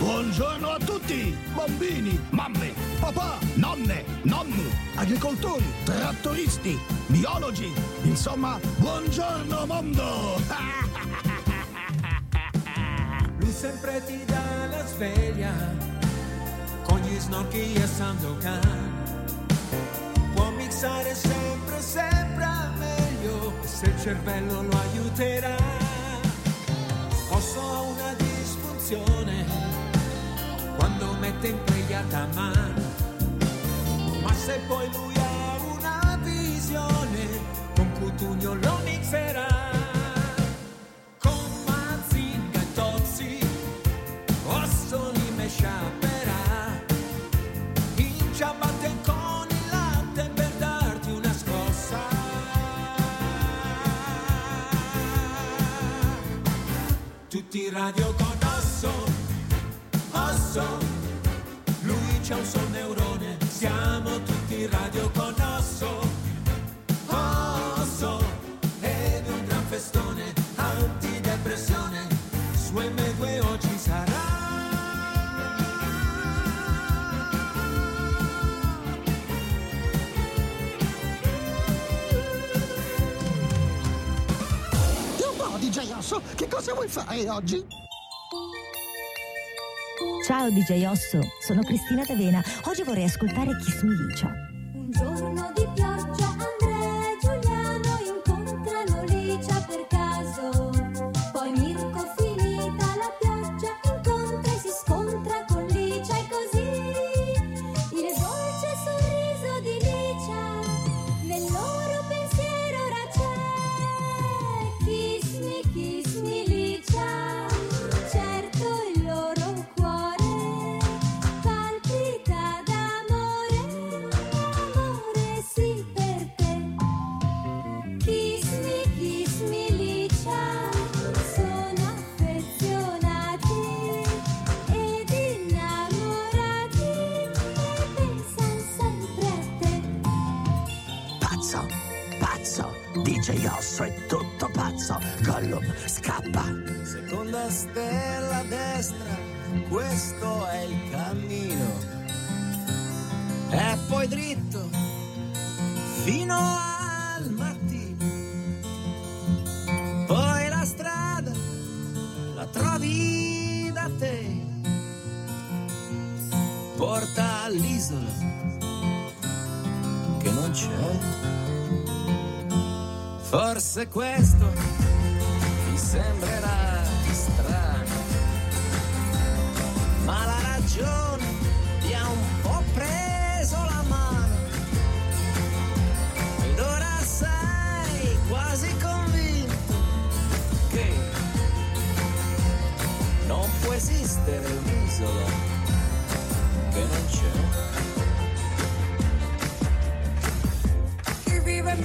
Buongiorno a tutti, bambini, mamme, papà, nonne, nonni, agricoltori, trattoristi, biologi, insomma, buongiorno mondo! Lui sempre ti dà la sveglia, con gli snorchi e Sandokan. Può mixare sempre, sempre meglio, se il cervello lo aiuterà. Posso una disfunzione, mette in preghiata mano. Ma se poi lui ha una visione, con Cutugno lo mixerà. Con Mazinga e Ossoli me sciaperà. Con il latte per darti una scossa. Tutti radio con Osso, Osso. C'ha un sol neurone, siamo tutti radio con Osso, Osso. Ed un gran festone, antidepressione, su M2 oggi sarà. DJ Osso, che cosa vuoi fare oggi? Ciao DJ Osso, sono Cristina D'Avena. Oggi vorrei ascoltare Kiss Me Licia. Forse questo ti sembrerà strano, ma la ragione ti ha un po' preso la mano ed ora sei quasi convinto che non può esistere un'isola che non c'è. Chi vive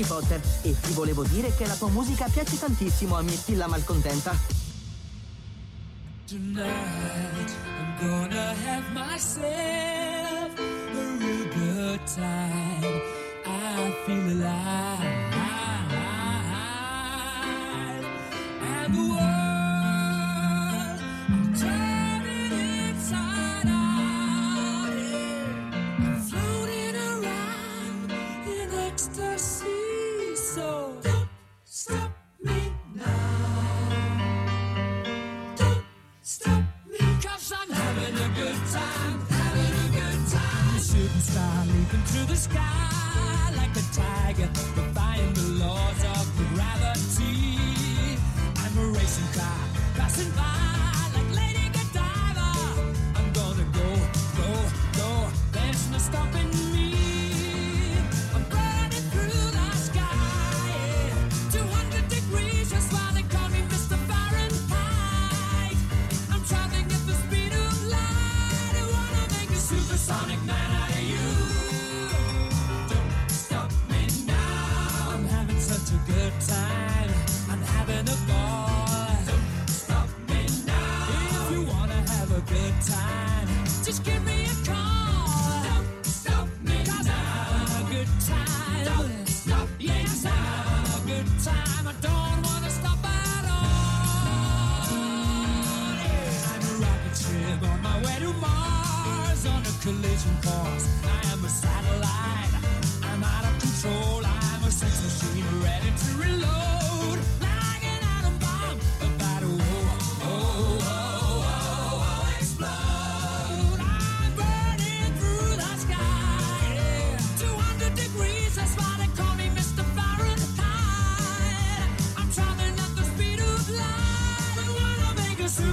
Harry Potter e ti volevo dire che la tua musica piace tantissimo a Mirtilla Malcontenta. sky.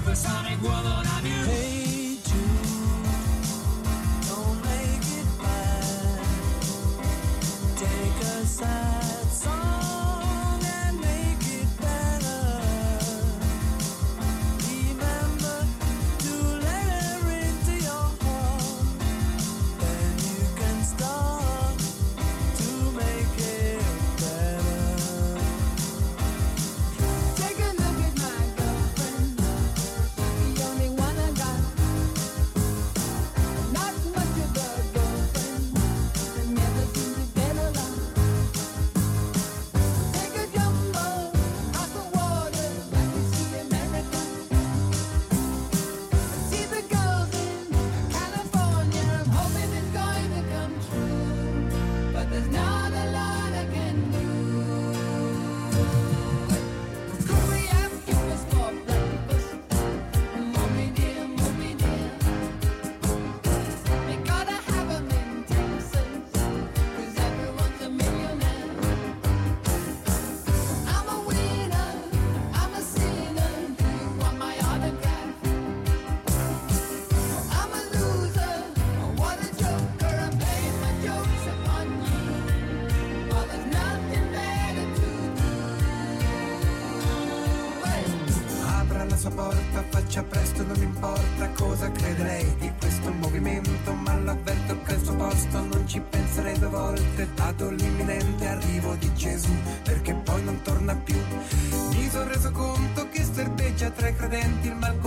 persone guadagna più. Hey. credenti il malcontento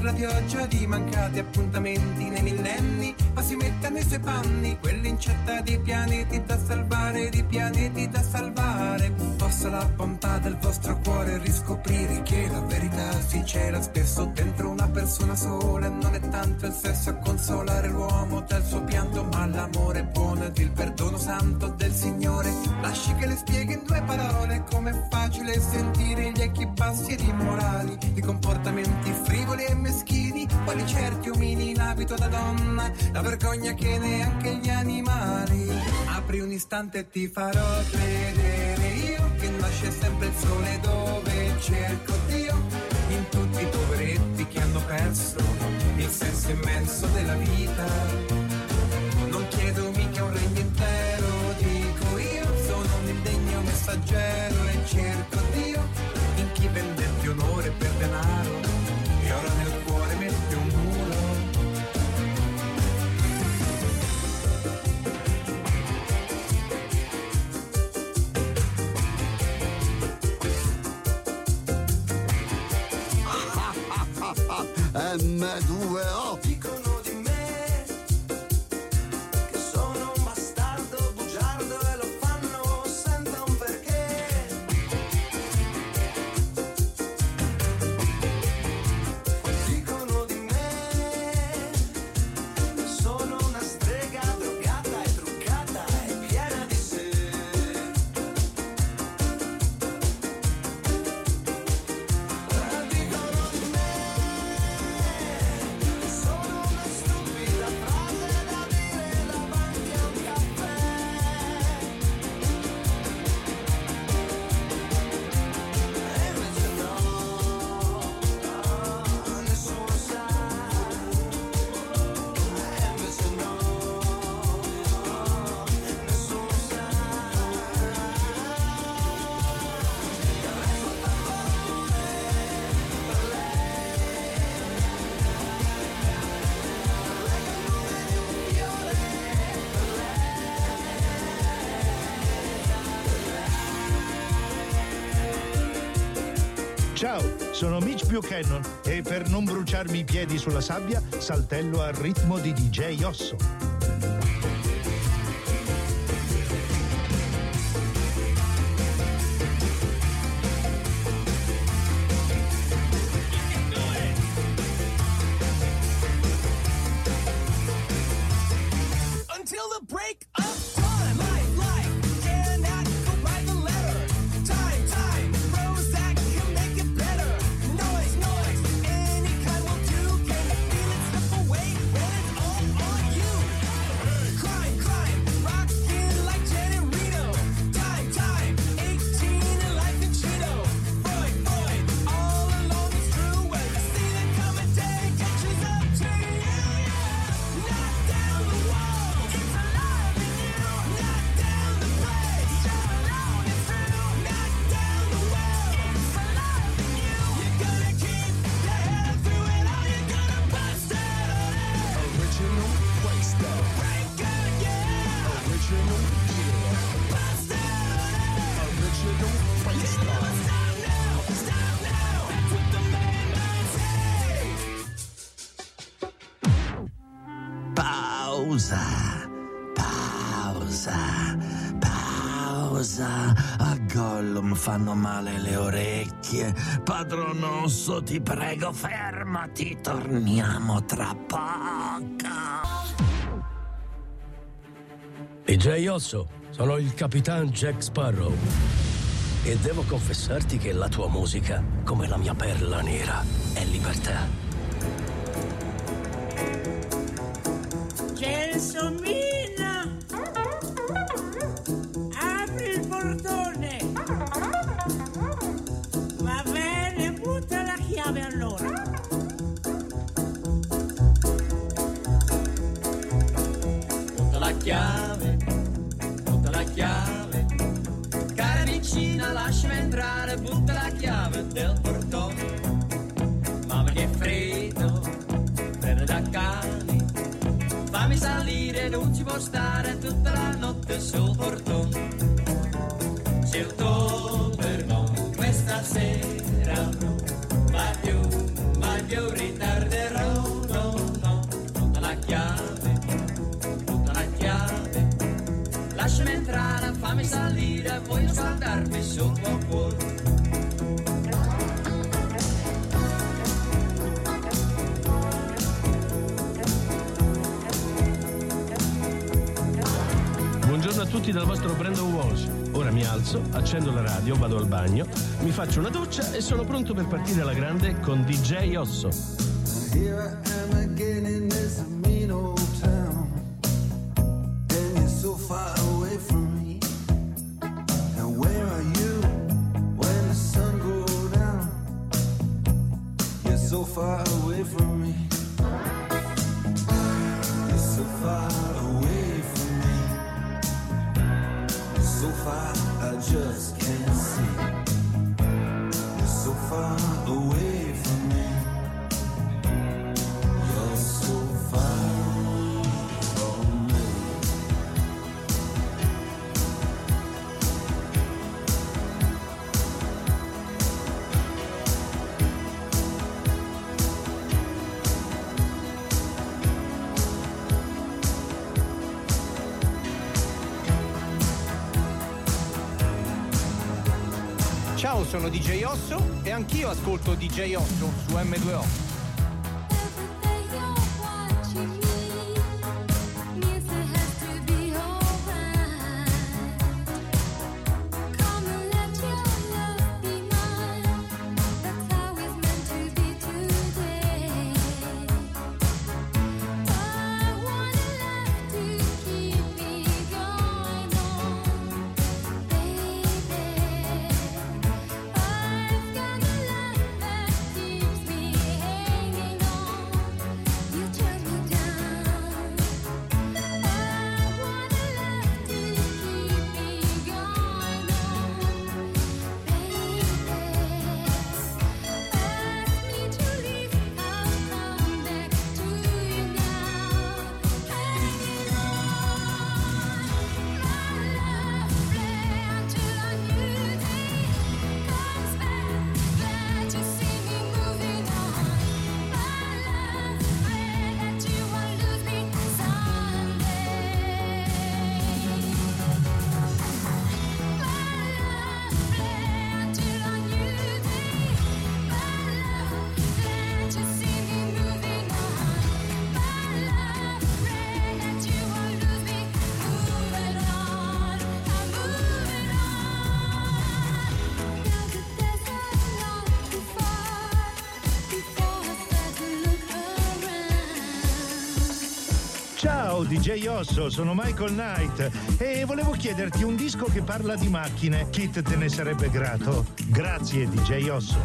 per la pioggia di mancati appuntamenti nei millenni, ma si metta nei suoi panni quell'incetta di pianeti da salvare, di pianeti da salvare. Possa la bontà del vostro cuore riscoprire che la verità si cela spesso dentro una persona sola non è tanto il sesso a consolare l'uomo dal suo pianto, ma l'amore buono ed il perdono santo del Signore. Lasci che le spieghi in due parole com'è facile sentire gli echi bassi ed immorali, di comportamenti frivoli e messi meschini, quali certi umini in abito da donna, la vergogna che neanche gli animali. Apri un istante e ti farò credere io che nasce sempre il sole dove cerco Dio. In tutti i poveretti che hanno perso il senso immenso della vita. Non chiedo mica un regno intero, dico io, sono un indegno messaggero e cerco Dio in chi venderti onore per denaro. Amadou Dicono Ciao, sono Mitch Buchanan e per non bruciarmi i piedi sulla sabbia saltello al ritmo di DJ Osso. fanno male le orecchie. Padron osso, ti prego, fermati, torniamo tra poco. DJ Osso, sono il capitano Jack Sparrow. E devo confessarti che la tua musica, come la mia perla nera, è libertà alzo, accendo la radio, vado al bagno, mi faccio una doccia e sono pronto per partire alla grande con DJ Osso. DJ Osso e anch'io ascolto DJ Osso su M2O. Ciao DJ Osso, sono Michael Knight e volevo chiederti un disco che parla di macchine. Kit te ne sarebbe grato. Grazie DJ Osso.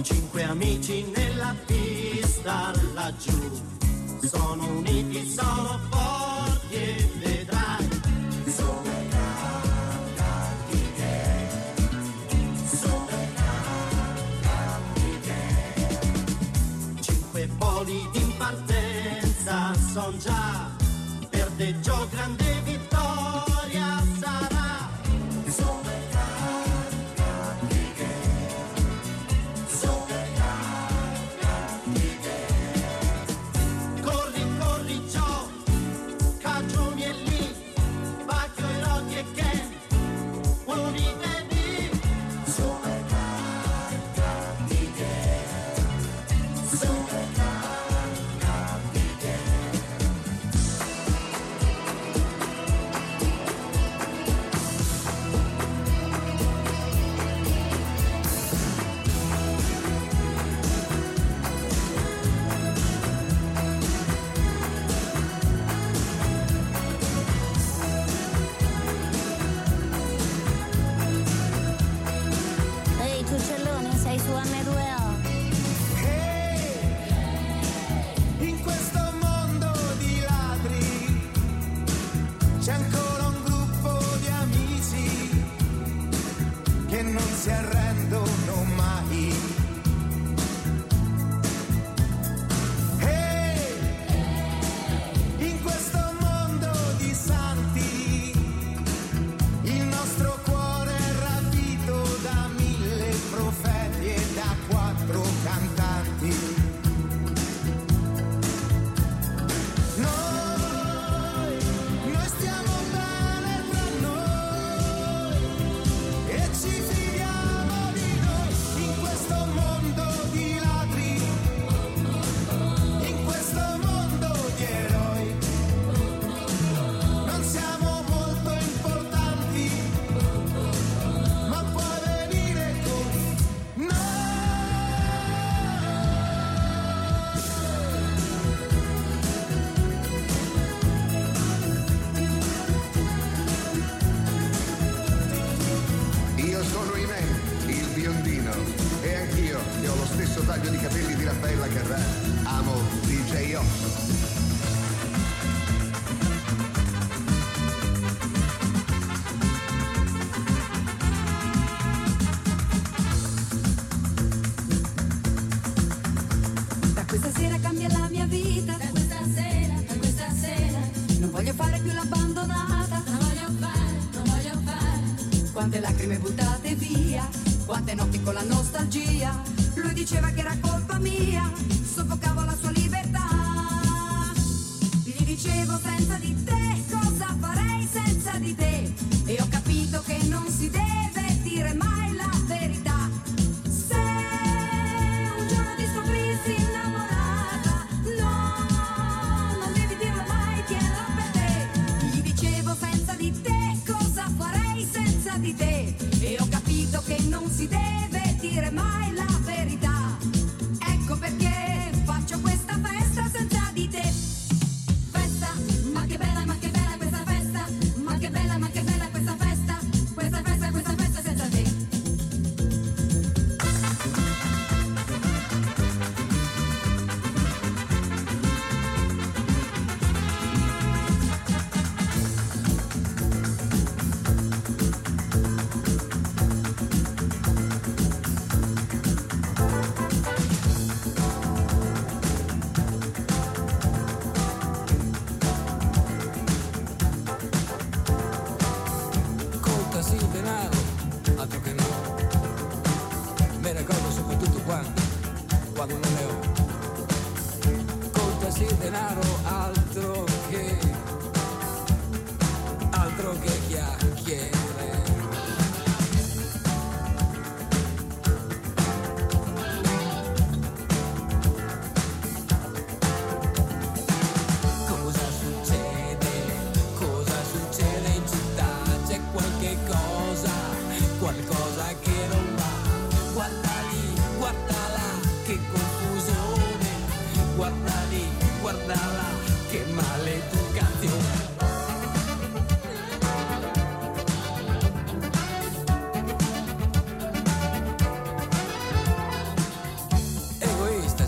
Cinque amici nella pista laggiù, sono uniti, sono forti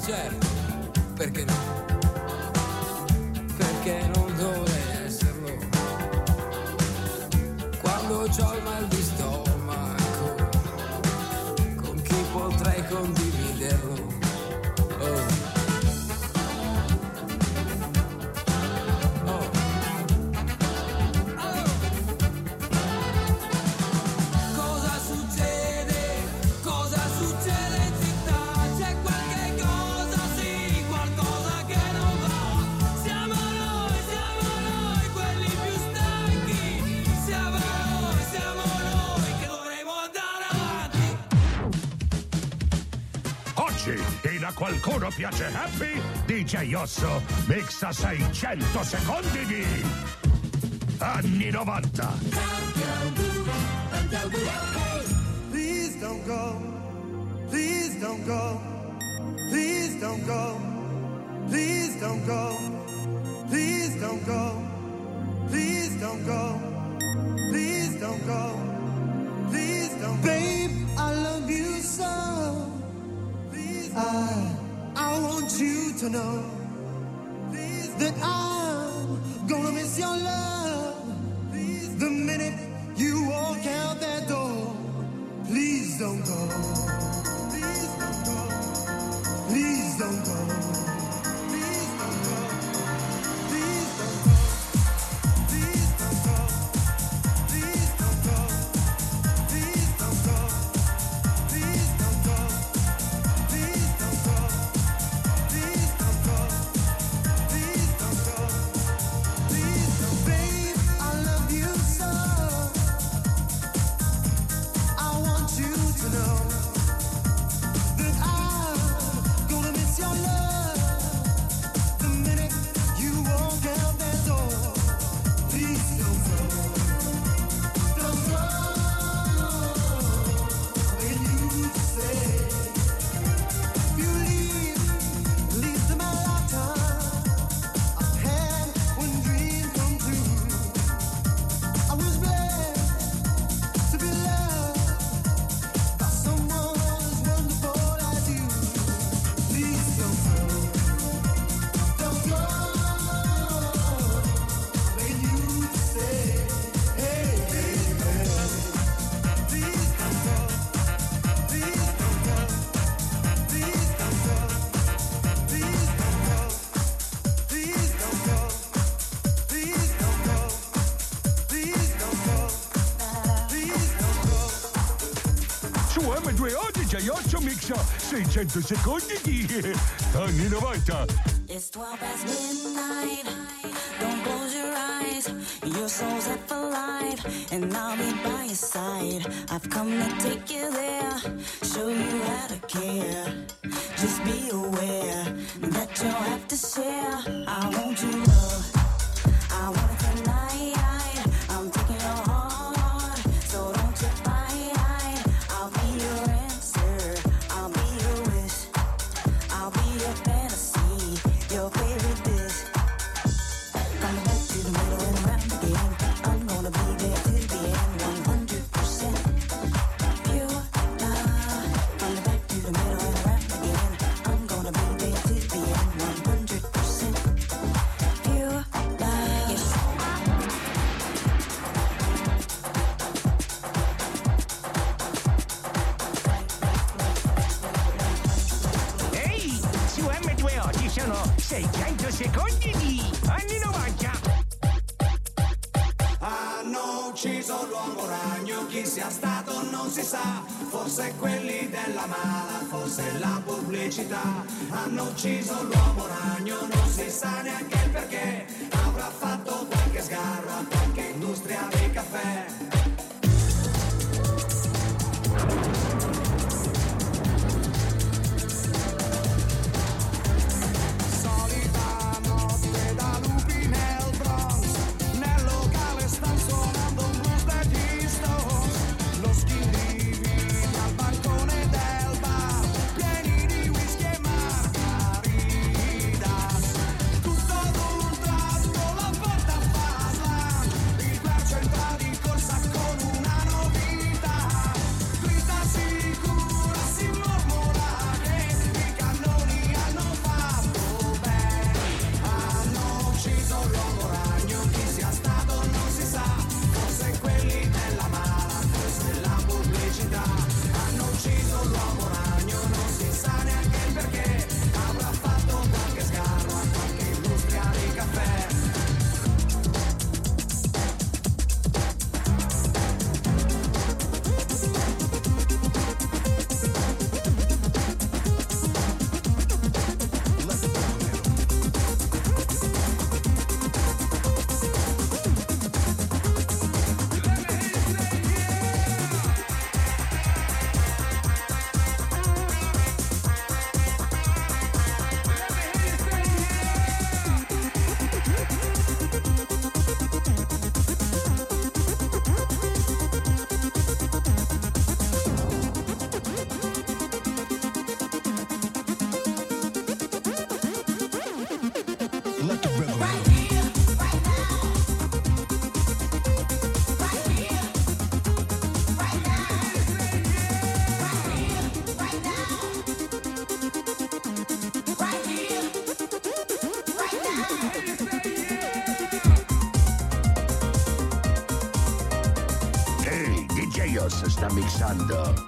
Certo, perché no? Perché no? qualcuno piace happy, DJ Osso mixa 600 secondi di anni 90. Please don't go, please don't go, please don't go, please don't go, please don't go, please don't go, please don't go, please don't go. Babe, I love you so. I, I want you to know, please, that I'm gonna miss your love. Please, the minute you walk out that door, please don't go. Please don't go. Please don't go. 600 secondi di anni 90. It's 12 past midnight. Don't close your eyes. Your soul's half alive. And I'll be by your side. I've come to take you there. Show you how to care. Just be aware that you'll have to share. I want you love. forse quelli della mala, forse la pubblicità, hanno ucciso l'uomo ragno, non si sa neanche Osso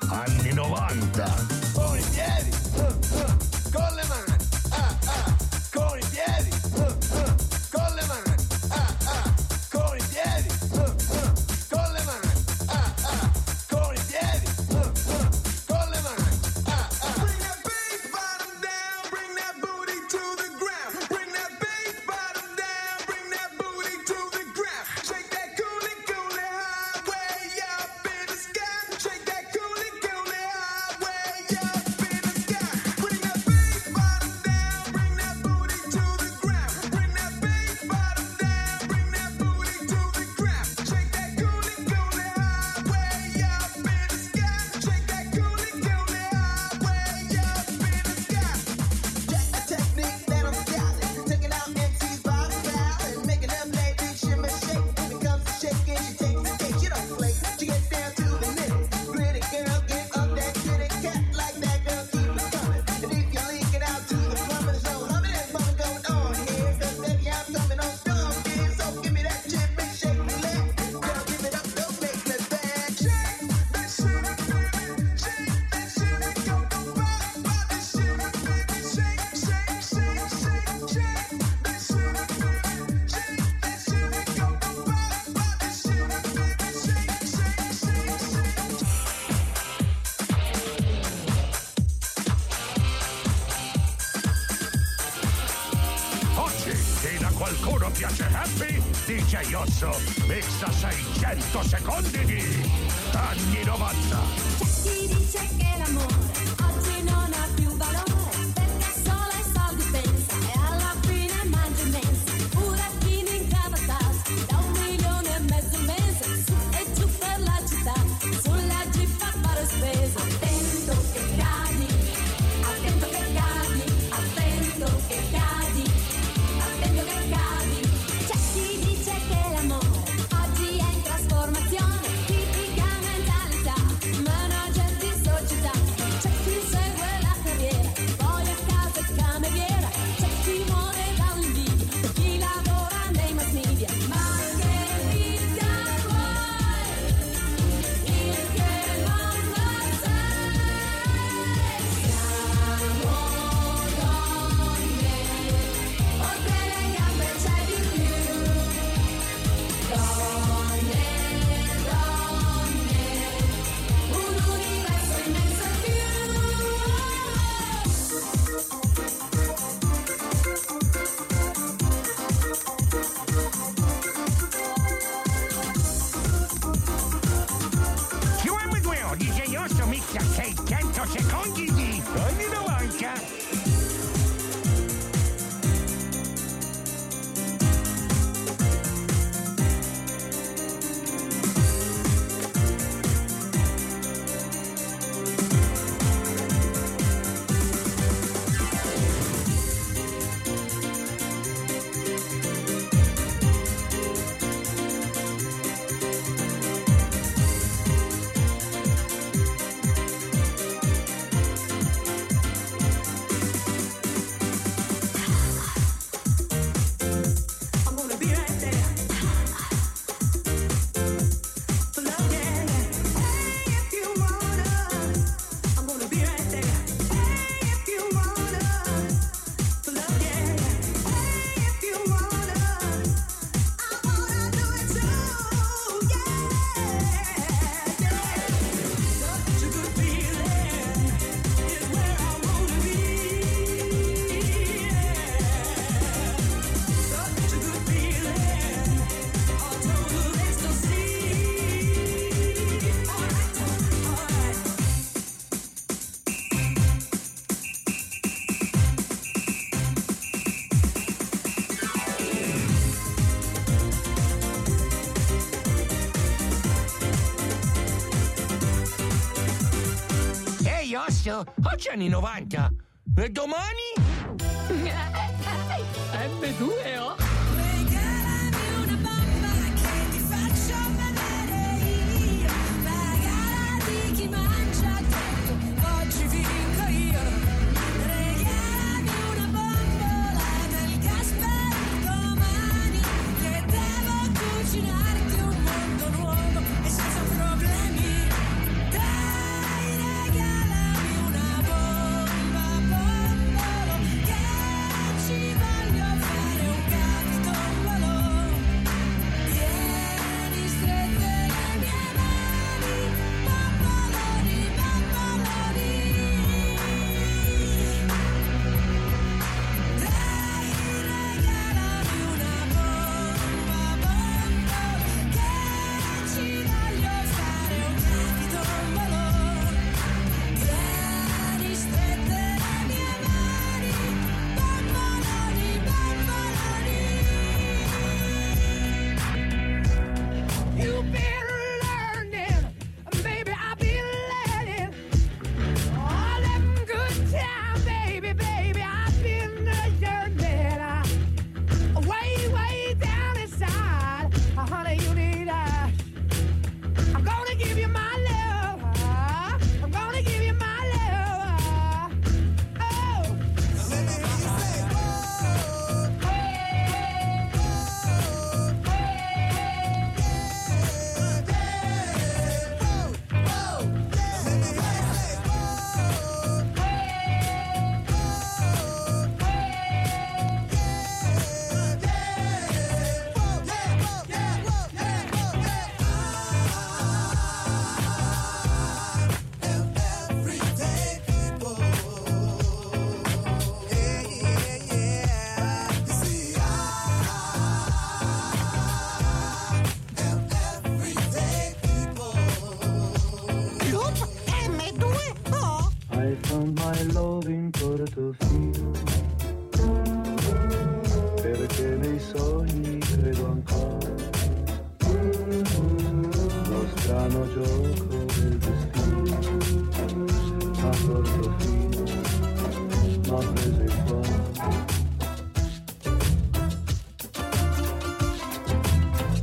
80 anni 90 e domani?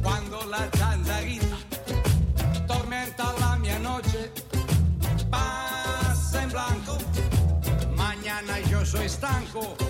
Cuando la zanzaguita tormenta la medianoche, pasa en blanco. Mañana yo soy estanco.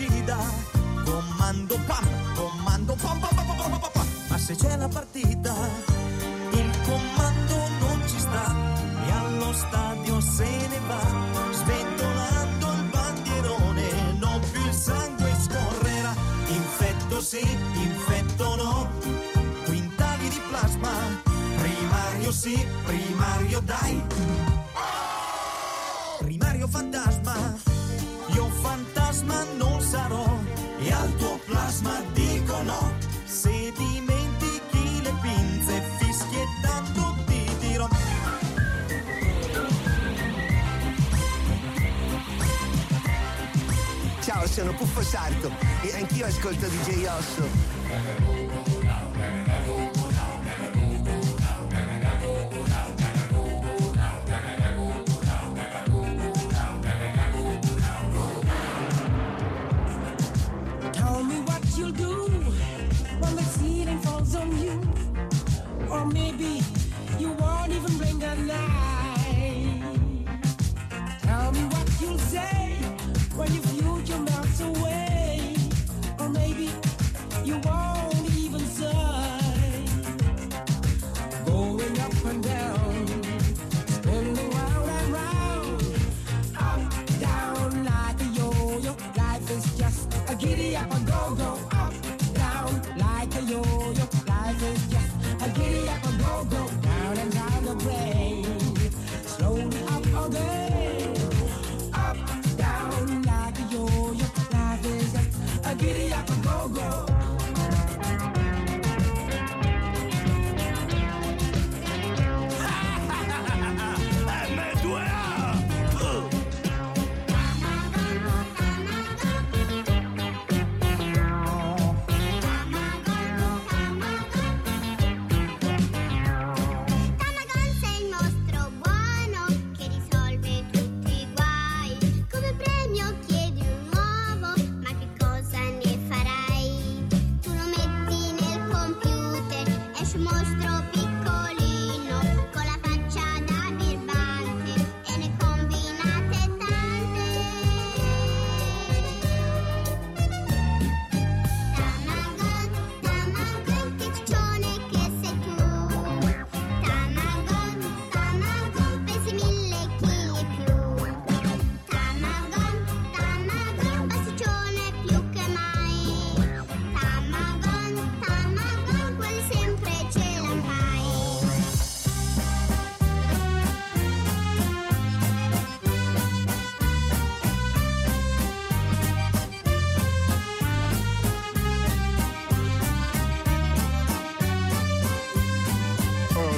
suicida. Comando pam, comando pam pam pam pam pam pam. Ma se c'è la partita, il comando non ci sta e allo stadio se ne va. Sventolando il bandierone, non più il sangue scorrerà. Infetto sì, infetto no. Quintali di plasma, primario sì, primario dai. sono Puffo Sarto e anch'io ascolto DJ Osso. Tell me what you'll do when the ceiling falls on you. Or maybe you won't even bring a eye. away.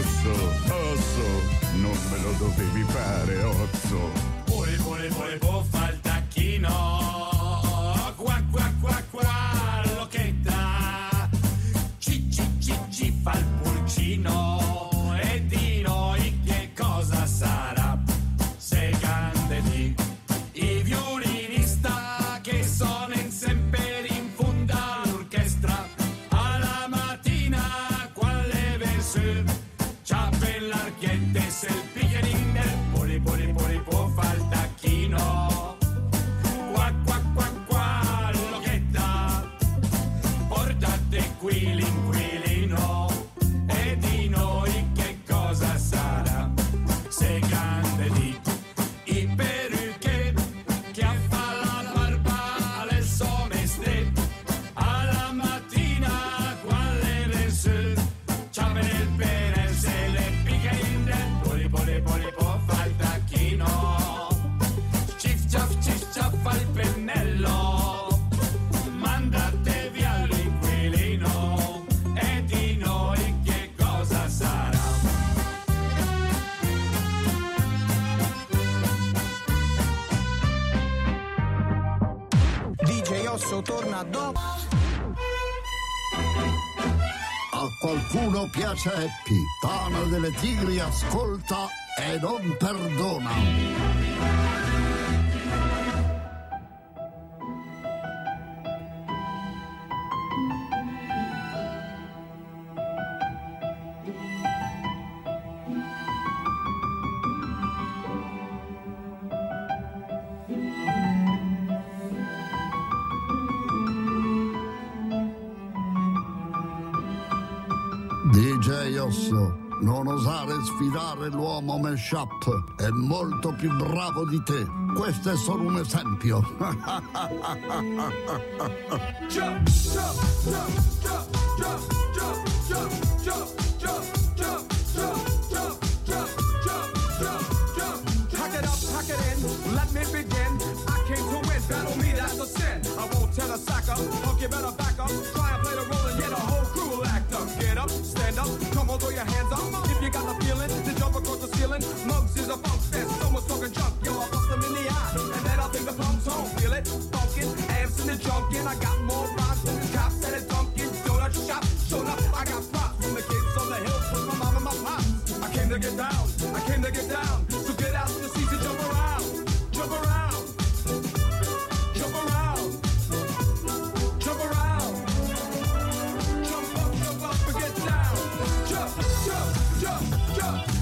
osso, osso, non me lo dovevi fare, osso. Pure, pure, pure, può fare il tacchino. piace Happy. Tana delle Tigri ascolta e non perdona. pezzo. Non osare sfidare l'uomo Meshup, è molto più bravo di te. Questo è solo un esempio. to jogging. I got more rhymes than the cops at a Dunkin' Donut shop. Showed up, I got props from the kids on the hill, from my mom and my pops. I came to get down, I came to get down. So get out from the seats and jump around, jump around. Jump around, jump around, jump up, jump up and get down. Jump, jump, jump, jump.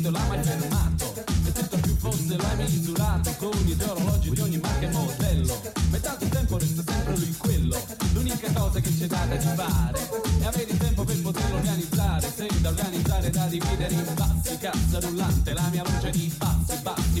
visto l'ama fermato E certo più fosse l'hai misurato Con i tuoi orologi di ogni marca e modello. Metà del tempo resta sempre lui quello. L'unica cosa che c'è da fare E avere il tempo per poterlo organizzare. Se da organizzare da dividere in passi Cazza rullante, la mia voce di passi Passi,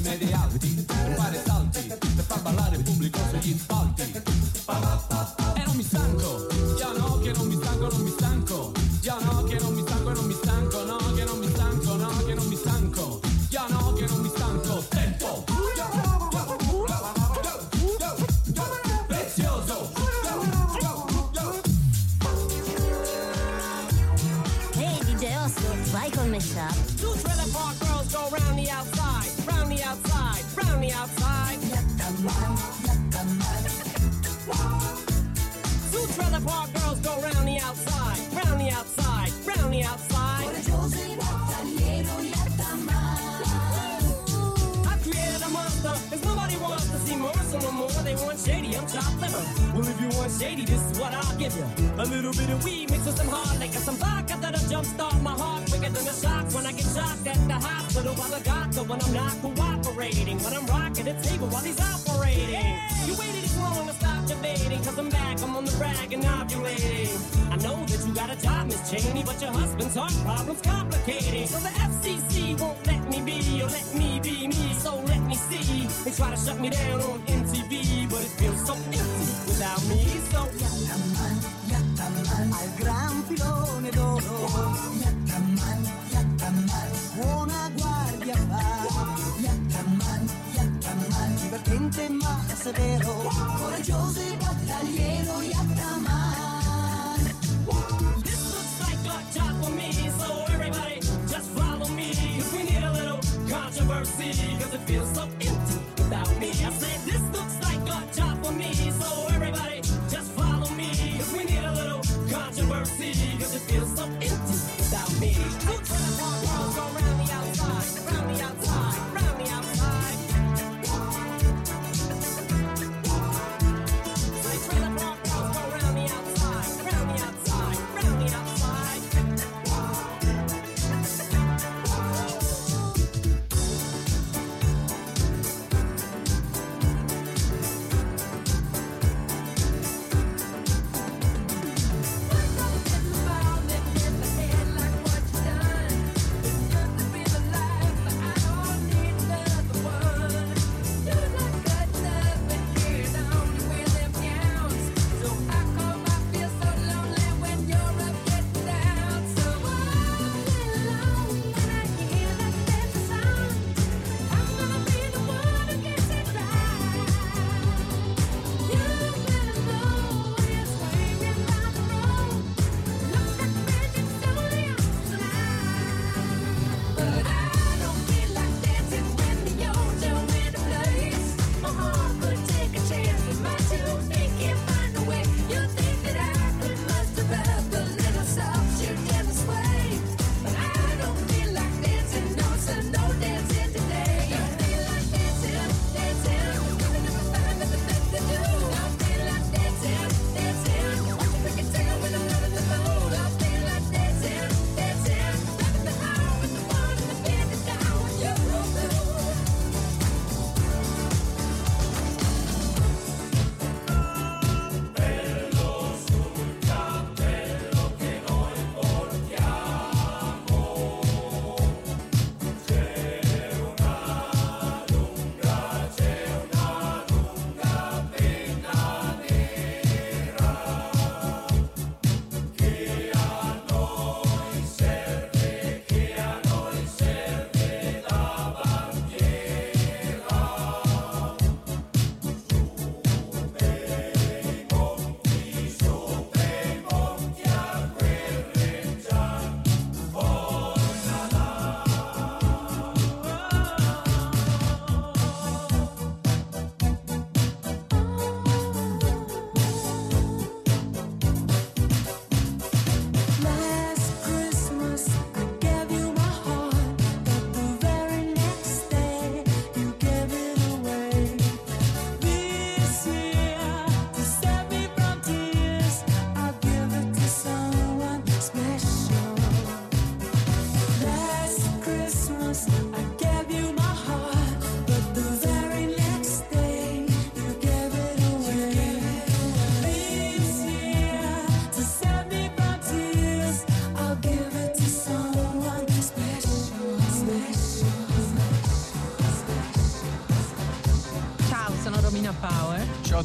ante más severo. Por yo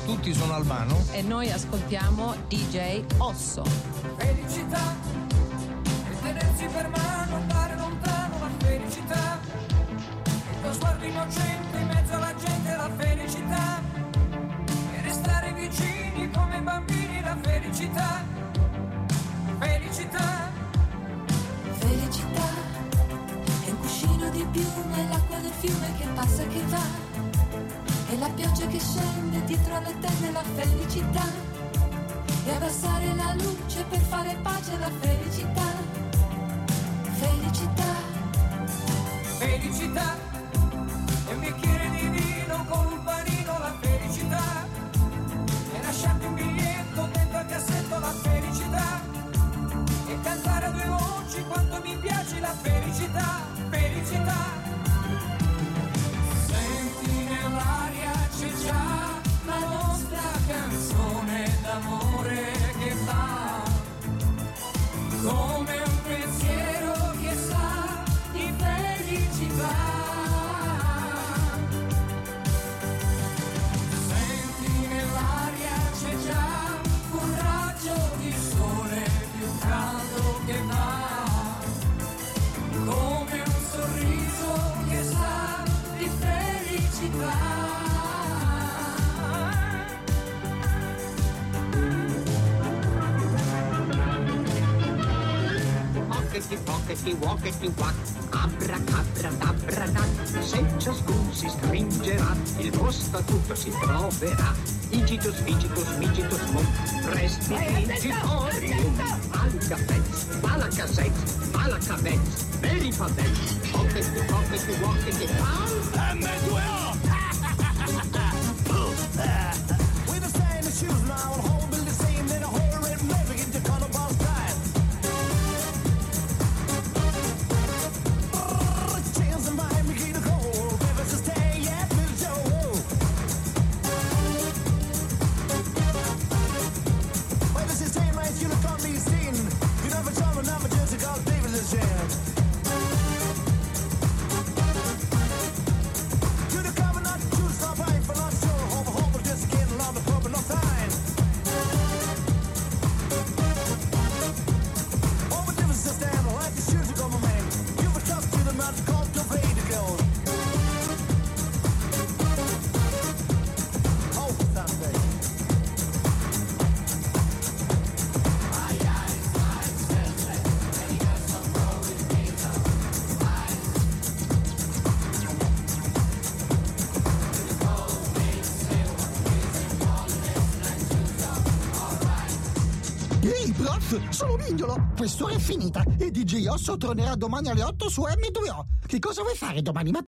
Tutti sono albano. E noi ascoltiamo DJ Osso. Felicità, e tenersi per mano, andare lontano, la felicità. Il tuo sguardo innocente in mezzo alla gente, la felicità. E restare vicini come bambini, la felicità. Felicità. Felicità. È un cuscino di piume, l'acqua del fiume che passa e che va pioggia che scende dietro alle tende la felicità e abbassare la luce per fare pace alla felicità. Felicità. Felicità. Hockety, pockety, walkety, wack, abracadabra, dat. Se ciascun si stringerà, il posto tutto si troverà. Igitus, igitus, migitus, mum, prestidigitorium. Alcapets, alacasets, alacabets, verifabets, hockety, pockety, walkety, pam. M2O! Mignolo, quest'ora è finita e DJ Osso tornerà domani alle 8 su M2O. Che cosa vuoi fare domani mattina?